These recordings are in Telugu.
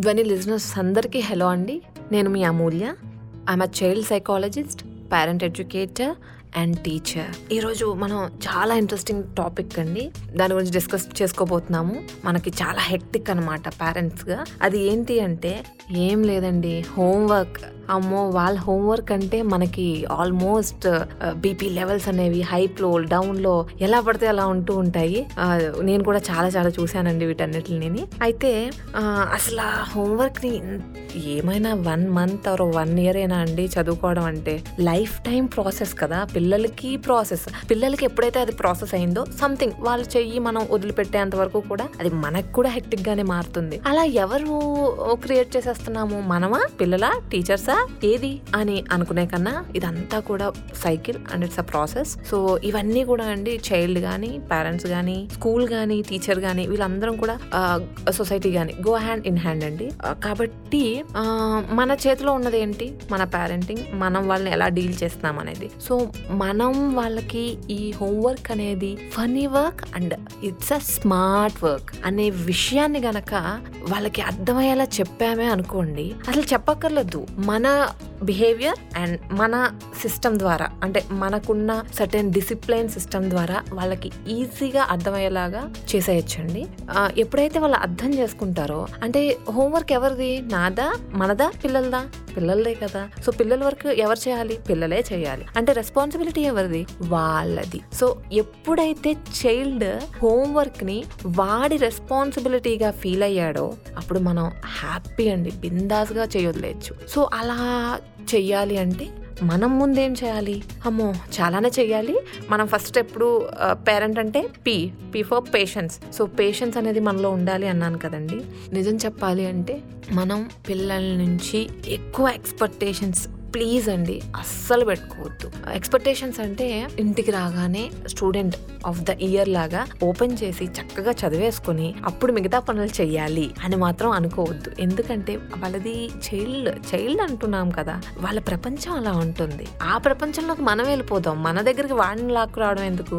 ధ్వని లిజనర్స్ అందరికీ హలో అండి. నేను మీ Amulya. I am a child psychologist parent educator and teacher ఈరోజు మనం చాలా ఇంట్రెస్టింగ్ టాపిక్ అండి. దాని గురించి డిస్కస్ చేసుకోబోతున్నాము. మనకి చాలా హెక్టిక్ అనమాట పేరెంట్స్గా అది ఏంటి అంటే ఏం లేదండి. హోంవర్క్. అమ్మో వాళ్ళ హోంవర్క్ అంటే మనకి ఆల్మోస్ట్ బీపీ లెవెల్స్ అనేవి హైప్లో డౌన్లో ఎలా పడితే అలా ఉంటూ ఉంటాయి. నేను కూడా చాలా చాలా చూశానండి వీటన్నిటిని అయితే అసలు ఆ హోంవర్క్ని ఏమైనా one month or one year అయినా అండి చదువుకోవడం అంటే? లైఫ్ టైం ప్రాసెస్ కదా పిల్లలకి ప్రాసెస్. పిల్లలకి ఎప్పుడైతే అది ప్రాసెస్ అయిందో సంథింగ్ వాళ్ళు చెయ్యి మనం వదిలిపెట్టేంత వరకు కూడా అది మనకు కూడా హెక్టిక్ గానే మారుతుంది. అలా ఎవరు క్రియేట్ చేసేస్తారు? చేస్తున్నాము మనమా పిల్లలా టీచర్సా? ఏది? అని అనుకునే కన్నా ఇదంతా కూడా cycle and it's a process. So ఇవన్నీ కూడా అండి చైల్డ్ కానీ పేరెంట్స్ కానీ స్కూల్ కానీ టీచర్ కానీ వీళ్ళందరం కూడా సొసైటీ కానీ గో హ్యాండ్ ఇన్ హ్యాండ్ అండి. కాబట్టి మన చేతిలో ఉన్నది ఏంటి? మన పేరెంటింగ్ మనం వాళ్ళని ఎలా డీల్ చేస్తున్నాం అనేది. సో మనం వాళ్ళకి ఈ హోంవర్క్ అనేది funny work and it's a smart work అనే విషయాన్ని గనక వాళ్ళకి అర్థమయ్యేలా చెప్పామే అనుకోండి. అసలు చెప్పక్కర్లేదు. మన బిహేవియర్ అండ్ మన సిస్టమ్ ద్వారా అంటే మనకున్న సర్టెన్ డిసిప్లైన్ సిస్టమ్ ద్వారా వాళ్ళకి ఈజీగా అర్థమయ్యేలాగా చేసేయచ్చండి. ఎప్పుడైతే వాళ్ళు అర్థం చేసుకుంటారో అంటే హోంవర్క్ ఎవరిది? నాదా? మనదా? పిల్లలదా? పిల్లలదే కదా. సో పిల్లల వర్క్ ఎవరు చేయాలి? పిల్లలే చేయాలి. అంటే రెస్పాన్సిబిలిటీ ఎవరిది? వాళ్ళది. సో ఎప్పుడైతే చైల్డ్ హోంవర్క్ని వాడి రెస్పాన్సిబిలిటీగా ఫీల్ అయ్యాడో అప్పుడు మనం హ్యాపీ అండి. బిందాస్గా చేయొదిలేచ్చు సో అలా చెయ్యాలి అంటే మనం ముందేం చేయాలి? అమ్మో చాలానే చెయ్యాలి. మనం ఫస్ట్ ఎప్పుడు పేరెంట్ అంటే P P for patience so patience అనేది మనలో ఉండాలి అన్నాను కదండి. నిజం చెప్పాలి అంటే మనం పిల్లల నుంచి ఎక్కువ ఎక్స్పెక్టేషన్స్ ప్లీజ్ అండి అస్సలు పెట్టుకోవద్దు. ఎక్స్పెక్టేషన్స్ అంటే ఇంటికి రాగానే స్టూడెంట్ ఆఫ్ ద ఇయర్ లాగా ఓపెన్ చేసి చక్కగా చదివేసుకొని అప్పుడు మిగతా పనులు చేయాలి అని మాత్రం అనుకోవద్దు. ఎందుకంటే వాళ్ళది చైల్డ్ చైల్డ్ అంటున్నాం కదా వాళ్ళ ప్రపంచం అలా ఉంటుంది. ఆ ప్రపంచంలోకి మనం వెళ్ళిపోదాం. మన దగ్గరికి వాడిని లాక్కు రావడం ఎందుకు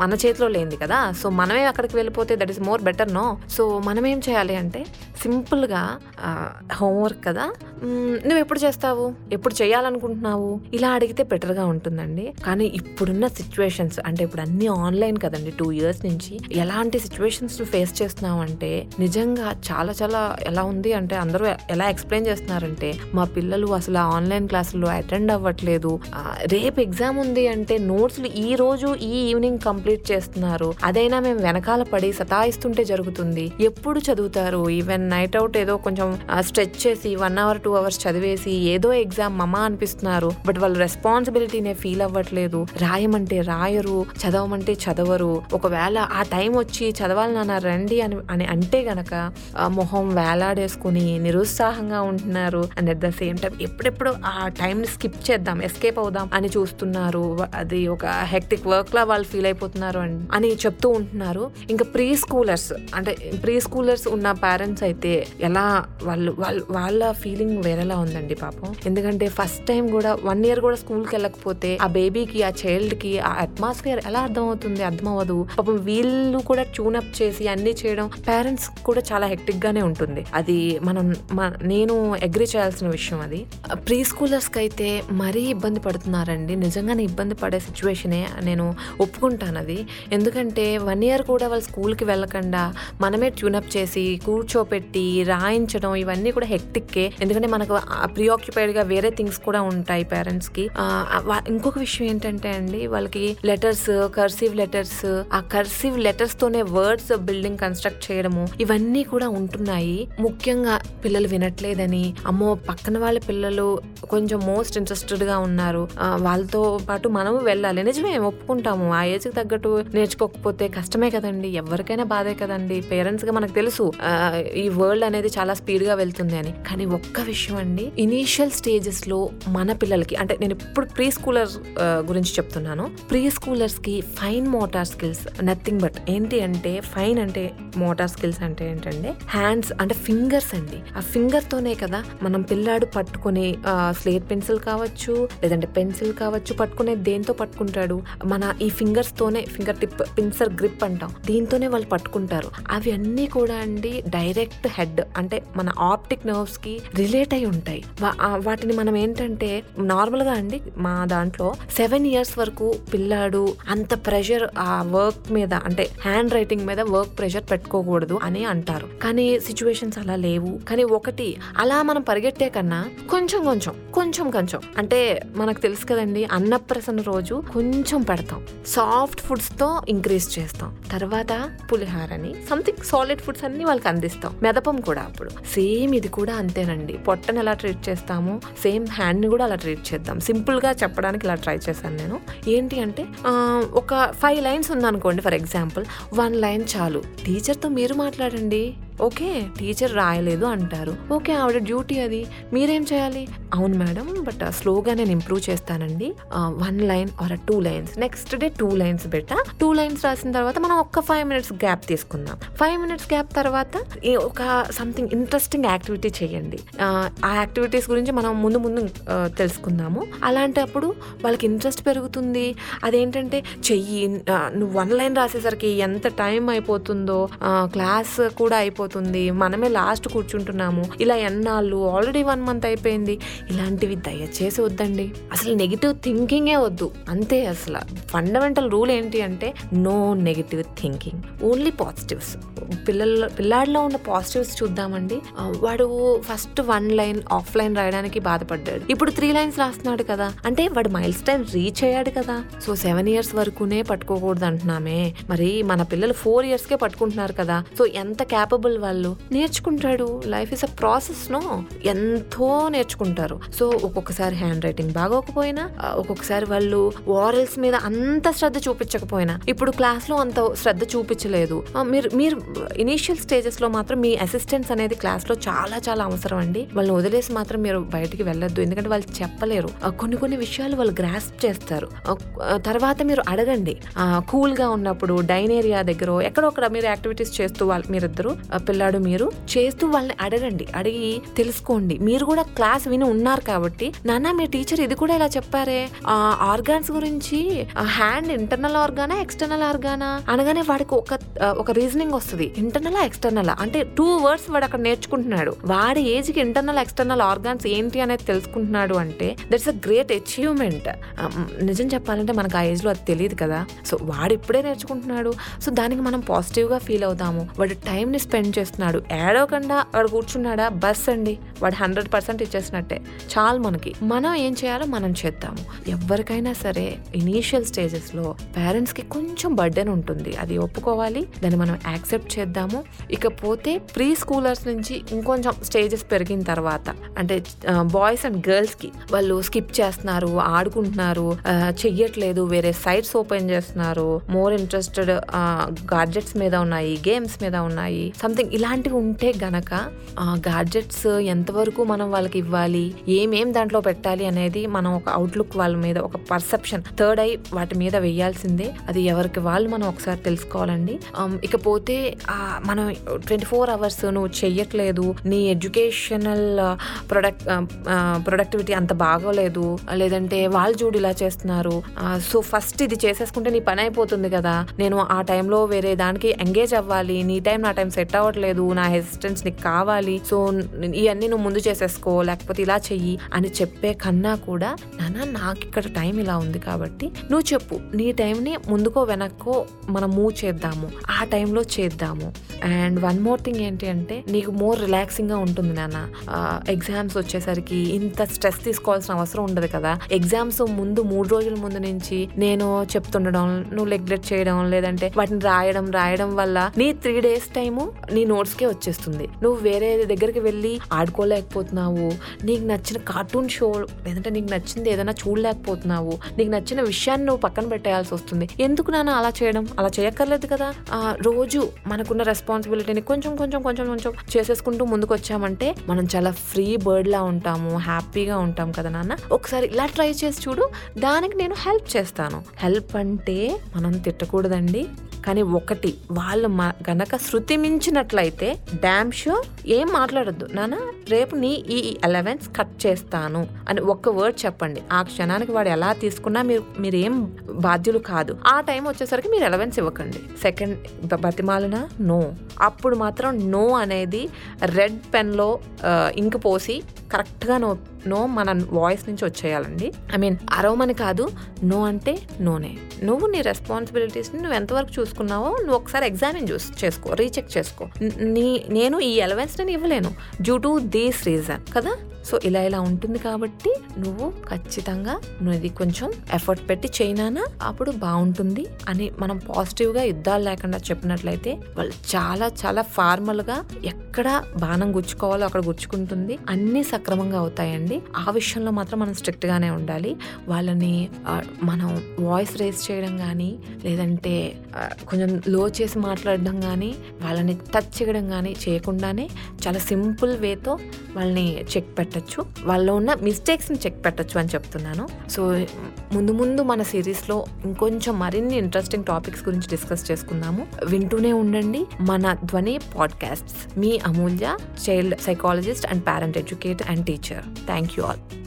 మన చేతిలో లేనిది కదా. సో మనమే అక్కడికి వెళ్ళిపోతే that is more better no so మనం ఏం చేయాలి అంటే సింపుల్గా హోంవర్క్ కదా. నువ్వు ఎప్పుడు చేస్తావు? ఎప్పుడు చేయాలనుకుంటున్నావు? ఇలా అడిగితే బెటర్గా ఉంటుందండి. కానీ ఇప్పుడున్న సిచ్యువేషన్స్ అంటే ఇప్పుడు అన్ని ఆన్లైన్ కదండి టూ ఇయర్స్ నుంచి. ఎలాంటి సిచ్యువేషన్స్ ఫేస్ చేస్తున్నావు అంటే నిజంగా చాలా చాలా ఎలా ఉంది అంటే అందరూ ఎలా ఎక్స్ప్లెయిన్ చేస్తున్నారంటే మా పిల్లలు అసలు ఆన్లైన్ క్లాసులు అటెండ్ అవ్వట్లేదు. రేపు ఎగ్జామ్ ఉంది అంటే నోట్స్లు ఈ రోజు ఈ ఈవినింగ్ కంప్లీట్ చేస్తున్నారు. అదైనా మేము వెనకాల పడి సతాయిస్తుంటే జరుగుతుంది. ఎప్పుడు చదువుతారు? ఈవెన్ నైట్ అవుట్ ఏదో కొంచెం స్ట్రెచ్ చేసి వన్ అవర్ టూ అవర్స్ చదివేసి ఏదో ఎగ్జామ్ అలా అనిపిస్తున్నారు. బట్ వాళ్ళు రెస్పాన్సిబిలిటీనే ఫీల్ అవ్వట్లేదు. రాయమంటే రాయరు చదవమంటే చదవరు. ఒకవేళ ఆ టైం వచ్చి చదవాలి నాన్న రండి అని అని అంటే గనక మొహం వేలాడేసుకుని నిరుత్సాహంగా ఉంటున్నారు. And at the same time ఎప్పుడెప్పుడు ఆ టైంని స్కిప్ చేద్దాం ఎస్కేప్ అవుదాం అని చూస్తున్నారు. అది ఒక హెక్టిక్ వర్క్ లా వాళ్ళు ఫీల్ అయిపోతున్నారు అని- అని చెప్తూ ఉంటున్నారు. ఇంకా ప్రీ స్కూలర్స్ అంటే ప్రీ స్కూలర్స్ ఉన్న పేరెంట్స్ అయితే ఎలా వాళ్ళు వాళ్ళు వాళ్ళ ఫీలింగ్ వేరేలా ఉందండి పాపం. ఎందుకంటే ఫస్ట్ టైం కూడా వన్ ఇయర్ కూడా స్కూల్కి వెళ్ళకపోతే ఆ బేబీకి ఆ చైల్డ్కి ఆ అట్మాస్ఫియర్ ఎలా అర్థం అవుతుంది అర్థం అవ్వదు పాపం వీళ్ళు కూడా ట్యూనప్ చేసి అన్ని చేయడం పేరెంట్స్ కూడా చాలా హెక్టిక్ గానే ఉంటుంది. అది మనం నేను అగ్రి చేయాల్సిన విషయం అది. ప్రీ స్కూలర్స్కి అయితే మరీ ఇబ్బంది పడుతున్నారండి. నిజంగానే ఇబ్బంది పడే సిచ్యువేషనే నేను ఒప్పుకుంటాను అది. ఎందుకంటే వన్ ఇయర్ కూడా వాళ్ళు స్కూల్కి వెళ్ళకుండా మనమే ట్యూనప్ చేసి కూర్చోపెట్టి రాయించడం ఇవన్నీ కూడా హెక్టిక్కే. ఎందుకంటే మనకు ప్రీ ఆక్యుపైడ్గా వేరే థింగ్స్ కూడా ఉంటాయి పేరెంట్స్కి ఇంకొక విషయం ఏంటంటే అండి వాళ్ళకి లెటర్స్ కర్సివ్ లెటర్స్ ఆ కర్సివ్ లెటర్స్ తోనే వర్డ్స్ బిల్డింగ్ కన్స్ట్రక్ట్ చేయడము ఇవన్నీ కూడా ఉంటున్నాయి. ముఖ్యంగా పిల్లలు వినట్లేదని అమ్మో పక్కన వాళ్ళ పిల్లలు కొంచెం మోస్ట్ ఇంట్రెస్టెడ్గా ఉన్నారు వాళ్ళతో పాటు మనము వెళ్ళాలి. నిజమే ఒప్పుకుంటాము. ఆ ఏజ్కి తగ్గట్టు నేర్చుకోకపోతే కష్టమే కదండి. ఎవరికైనా బాధే కదండి. పేరెంట్స్గా మనకు తెలుసు ఈ వరల్డ్ అనేది చాలా స్పీడ్గా వెళ్తుంది అని. కానీ ఒక్క విషయం అండి ఇనీషియల్ స్టేజెస్లో మన పిల్లలకి అంటే నేను ఇప్పుడు ప్రీ స్కూలర్ గురించి చెప్తున్నాను. ప్రీ స్కూలర్స్కి fine motor skills nothing but ఏంటి అంటే ఫైన్ అంటే మోటార్ స్కిల్స్ అంటే ఏంటంటే హ్యాండ్స్ అంటే ఫింగర్స్ అండి. ఆ ఫింగర్ తోనే కదా మనం పిల్లాడు పట్టుకునే స్లేట్ పెన్సిల్ కావచ్చు లేదంటే పెన్సిల్ కావచ్చు పట్టుకునే దేంతో పట్టుకుంటాడు? మన ఈ ఫింగర్స్తోనే ఫింగర్ టిప్ పిన్సర్ గ్రిప్ అంటాం. దీంతోనే వాళ్ళు పట్టుకుంటారు. అవి అన్నీ కూడా అండి డైరెక్ట్ హెడ్ అంటే మన ఆప్టిక్ నర్వ్స్కి రిలేట్ అయి ఉంటాయి. వాటిని మనం ఏం ఏంటంటే నార్మల్గా అండి మా దాంట్లో సెవెన్ ఇయర్స్ వరకు పిల్లాడు అంత ప్రెషర్ ఆ వర్క్ మీద అంటే హ్యాండ్ రైటింగ్ మీద వర్క్ ప్రెషర్ పెట్టుకోకూడదు అని అంటారు. కానీ సిచ్యువేషన్స్ అలా లేవు. కానీ ఒకటి అలా మనం పరిగెట్టే కన్నా కొంచెం కొంచెం కొంచెం కొంచెం అంటే మనకు తెలుసు కదండి అన్నప్రసన్న రోజు కొంచెం పెడతాం. సాఫ్ట్ ఫుడ్స్తో ఇంక్రీజ్ చేస్తాం. తర్వాత పులిహారని సంథింగ్ సాలిడ్ ఫుడ్స్ అన్ని వాళ్ళకి అందిస్తాం. మెదపం కూడా అప్పుడు. సేమ్ ఇది కూడా అంతేనండి. పొట్టను ఎలా ట్రీట్ చేస్తాము సేమ్ హ్యాండ్ని కూడా అలా ట్రీట్ చేద్దాం. సింపుల్గా చెప్పడానికి ఇలా ట్రై చేశాను నేను. ఏంటి అంటే ఒక ఫైవ్ లైన్స్ ఉందనుకోండి ఫర్ ఎగ్జాంపుల్. వన్ లైన్ చాలు. టీచర్తో మీరు మాట్లాడండి. ఓకే టీచర్ రాయలేదు అంటారు. ఓకే ఆవిడ డ్యూటీ అది. మీరేం చేయాలి? అవును మేడం బట్ స్లోగా నేను ఇంప్రూవ్ చేస్తానండి. One line or two lines. Next day two lines better two lines రాసిన తర్వాత మనం ఒక్క ఫైవ్ మినిట్స్ గ్యాప్ తీసుకుందాం. ఫైవ్ మినిట్స్ గ్యాప్ తర్వాత ఒక సంథింగ్ ఇంట్రెస్టింగ్ యాక్టివిటీ చేయండి. ఆ, యాక్టివిటీస్ గురించి మనం ముందు ముందు తెలుసుకుందాము. అలాంటప్పుడు వాళ్ళకి ఇంట్రెస్ట్ పెరుగుతుంది. అదేంటంటే చెయ్యి నువ్వు వన్ లైన్ రాసేసరికి ఎంత టైం అయిపోతుందో క్లాస్ కూడా అయిపోతుంది మనమే లాస్ట్ కూర్చుంటున్నాము. ఇలా ఎన్నాళ్ళు? ఆల్రెడీ వన్ మంత్ అయిపోయింది. ఇలాంటివి దయచేసి వద్దండి. అసలు నెగిటివ్ థింకింగే వద్దు. అంతే అసలు. ఫండమెంటల్ రూల్ ఏంటి అంటే no negative thinking only positives పిల్లల పిల్లాడిలో ఉన్న పాజిటివ్స్ చూద్దామండి. వాడు first one line half line రాయడానికి బాధపడ్డాడు. ఇప్పుడు త్రీ లైన్స్ రాస్తున్నాడు కదా. అంటే వాడు మైల్ స్టైన్ రీచ్ అయ్యాడు కదా. సో సెవెన్ ఇయర్స్ వరకునే పట్టుకోకూడదు అంటున్నామే మరి మన పిల్లలు ఫోర్ ఇయర్స్కే పట్టుకుంటున్నారు కదా. సో ఎంత క్యాపబుల్ వాళ్ళు నేర్చుకుంటాడు. Life is a process no ఎంతో నేర్చుకుంటారు. సో ఒక్కొక్కసారి హ్యాండ్ రైటింగ్ బాగోకపోయినా ఒక్కొక్కసారి వాళ్ళు వారల్స్ మీద అంత శ్రద్ధ చూపించకపోయినా ఇప్పుడు క్లాస్లో అంత శ్రద్ధ చూపించలేదు. మీరు మీరు ఇనీషియల్ స్టేజెస్లో మాత్రం మీ అసిస్టెన్స్ అనేది క్లాస్లో చాలా చాలా అవసరం అండి. వాళ్ళని వదిలేసి మాత్రం మీరు బయటికి వెళ్ళొద్దు. ఎందుకంటే వాళ్ళు చెప్పలేరు. కొన్ని కొన్ని విషయాలు వాళ్ళు గ్రాస్ప్ చేస్తారు. తర్వాత మీరు అడగండి. కూల్గా ఉన్నప్పుడు డైన్ ఏరియా దగ్గర ఎక్కడొక్కడ మీరు యాక్టివిటీస్ చేస్తూ వాళ్ళు మీరిద్దరు పిల్లాడు మీరు చేస్తూ వాళ్ళని అడగండి. అడిగి తెలుసుకోండి. మీరు కూడా క్లాస్ విని ఉన్నారు కాబట్టి నాన్న మీ టీచర్ ఇది కూడా ఇలా చెప్పారే? ఆర్గాన్స్ గురించి హ్యాండ్ ఇంటర్నల్ ఆర్గానా ఎక్స్టర్నల్ ఆర్గానా? అనగానే వాడికి ఒక ఒక రీజనింగ్ వస్తుంది. Internal external? అంటే టూ వర్డ్స్ వాడు అక్కడ నేర్చుకుంటున్నాడు. వాడి ఏజ్కి ఇంటర్నల్ ఎక్స్టర్నల్ ఆర్గాన్స్ ఏంటి అనేది తెలుసుకుంటున్నాడు అంటే దట్స్ అ గ్రేట్ అచీవ్మెంట్. నిజం చెప్పాలంటే మనకు ఆ ఏజ్లో అది తెలియదు కదా. సో వాడు ఇప్పుడే నేర్చుకుంటున్నాడు. సో దానికి మనం పాజిటివ్గా ఫీల్ అవుతాము. వాడు టైం ని స్పెండ్ చేస్తున్నాడు. ఏడవకుండా అక్కడ కూర్చున్నాడా? బస్ అండి. వాడు హండ్రెడ్ పర్సెంట్ ఇచ్చేసినట్టే. చాలు మనకి. మనం ఏం చేయాలో మనం చేద్దాము. ఎవరికైనా సరే ఇనీషియల్ స్టేజెస్లో పేరెంట్స్కి కొంచెం బర్డెన్ ఉంటుంది. అది ఒప్పుకోవాలి. దాన్ని మనం యాక్సెప్ట్ చేద్దాము. ఇకపోతే ప్రీ స్కూలర్స్ నుంచి ఇంకొంచెం స్టేజెస్ పెరిగిన తర్వాత అంటే బాయ్స్ అండ్ గర్ల్స్కి వాళ్ళు స్కిప్ చేస్తున్నారు ఆడుకుంటున్నారు చెయ్యట్లేదు వేరే సైట్స్ ఓపెన్ చేస్తున్నారు మోర్ ఇంట్రెస్టెడ్ గాడ్జెట్స్ మీద ఉన్నాయి గేమ్స్ మీద ఉన్నాయి సంథింగ్ ఇలాంటివి ఉంటే గనక గాడ్జెట్స్ ఎంతవరకు మనం వాళ్ళకి ఇవ్వాలి ఏమేం దాంట్లో పెట్టాలి అనేది మనం ఒక అవుట్లుక్ వాళ్ళ మీద ఒక పర్సెప్షన్ థర్డ్ ఐ వాటి మీద వేయాల్సిందే. అది ఎవరికి వాళ్ళు మనం ఒకసారి తెలుసుకోవాలండి. Um, ఇకపోతే మనం ట్వంటీ ఫోర్ అవర్స్ నువ్వు చెయ్యట్లేదు నీ ఎడ్యుకేషనల్ ప్రొడక్ట్ ప్రొడక్టివిటీ అంత బాగోలేదు లేదంటే వాళ్ళు చూడు ఇలా చేస్తున్నారు సో ఫస్ట్ ఇది చేసేసుకుంటే నీ పని అయిపోతుంది కదా. నేను ఆ టైంలో వేరే దానికి ఎంగేజ్ అవ్వాలి నీ టైం నా టైం సెట్ అవ్వట్లేదు నా హెసిస్టెన్స్ నీకు కావాలి సో ఇవన్నీ నువ్వు ముందు చేసేసుకో లేకపోతే ఇలా చెయ్యి అని చెప్పే కన్నా కూడా నాన్న నాకు ఇక్కడ టైం ఇలా ఉంది కాబట్టి నువ్వు చెప్పు నీ టైంని ముందుకో వెనక్కో మనం మూవ్ చేద్దాము ఆ టైంలో చేద్దాము. అండ్ వన్ మోర్ థింగ్ ఏంటి అంటే నీకు మోర్ రిలాక్సింగ్గా ఉంటుంది నాన్న. ఎగ్జామ్స్ వచ్చేసరికి ఇంత స్ట్రెస్ తీసుకోవాల్సిన అవసరం ఉండదు కదా. ఎగ్జామ్స్ ముందు మూడు రోజుల ముందు నుంచి నేను చెప్తుండడం నువ్వు నెగ్లెక్ట్ చేయడం లేదంటే వాటిని రాయడం రాయడం వల్ల నీ త్రీ డేస్ టైము నీ నీ నోట్స్కే వచ్చేస్తుంది. నువ్వు వేరే దగ్గరికి వెళ్ళి ఆడుకోలేకపోతున్నావు. నీకు నచ్చిన కార్టూన్ షో లేదంటే నీకు నచ్చింది ఏదైనా చూడలేకపోతున్నావు. నీకు నచ్చిన విషయాన్ని నువ్వు పక్కన పెట్టేయాల్సి వస్తుంది. ఎందుకు నాన్న అలా చేయడం? అలా చేయక్కర్లేదు కదా. ఆ, రోజు మనకున్న రెస్పాన్సిబిలిటీని కొంచెం కొంచెం కొంచెం కొంచెం చేసేసుకుంటూ ముందుకు వచ్చామంటే మనం చాలా ఫ్రీ బర్డ్లా ఉంటాము. హ్యాపీగా ఉంటాం కదా నాన్న. ఒకసారి ఇలా ట్రై చేసి చూడు. దానికి నేను హెల్ప్ చేస్తాను. హెల్ప్ అంటే మనం తిట్టకూడదండి. కానీ ఒకటి వాళ్ళు మా గనక శృతి మించినట్లయితే డ్యామ్ షో ఏం మాట్లాడద్దు. నాన్న రేపు నీ ఈ అలవెన్స్ కట్ చేస్తాను అని ఒక్క వర్డ్ చెప్పండి. ఆ క్షణానికి వాడు ఎలా తీసుకున్నా మీరు మీరేం బాధ్యులు కాదు. ఆ టైం వచ్చేసరికి మీరు అలవెన్స్ ఇవ్వకండి. సెకండ్ బతిమాలిన నో అప్పుడు మాత్రం నో అనేది రెడ్ పెన్లో ఇంక్ పోసి కరెక్ట్గా నో నో మన వాయిస్ నుంచి వచ్చేయాలండి. ఐ మీన్ అరవమని కాదు నో అంటే నోనే. నువ్వు నీ రెస్పాన్సిబిలిటీస్ని నువ్వు ఎంతవరకు చూసుకున్నావో నువ్వు ఒకసారి ఎగ్జామిన్ చూస్ చేసుకో రీచెక్ చేసుకో. నీ నేను ఈ ఎలవెన్స్ నేను ఇవ్వలేను డ్యూ టు దీస్ రీజన్ కదా? సో ఇలా ఇలా ఉంటుంది కాబట్టి నువ్వు ఖచ్చితంగా నువ్వు ఇది కొంచెం ఎఫర్ట్ పెట్టి చేయనానా అప్పుడు బాగుంటుంది అని మనం పాజిటివ్గా యుద్ధాలు లేకుండా చెప్పినట్లయితే వాళ్ళు చాలా చాలా ఫార్మల్గా ఎక్కడ బాణం గుచ్చుకోవాలో అక్కడ గుచ్చుకుంటుంది. అన్నీ సక్రమంగా అవుతాయండి. ఆ విషయంలో మాత్రం మనం స్ట్రిక్ట్ గానే ఉండాలి. వాళ్ళని మనం వాయిస్ రేస్ చేయడం కానీ లేదంటే కొంచెం లో చేసి మాట్లాడడం కానీ వాళ్ళని టచ్ చేయడం కానీ చేయకుండానే చాలా సింపుల్ వేతో వాళ్ళని చెక్ పెట్టచ్చు. వాళ్ళలో ఉన్న మిస్టేక్స్ని చెక్ పెట్టచ్చు అని చెప్తున్నాను. సో ముందు ముందు మన సిరీస్లో ఇంకొంచెం మరిన్ని ఇంట్రెస్టింగ్ టాపిక్స్ గురించి డిస్కస్ చేసుకుందాము. వింటూనే ఉండండి. మన Dhwani podcasts. Me Amulya child psychologist and parent educator and teacher. Thank Thank you all.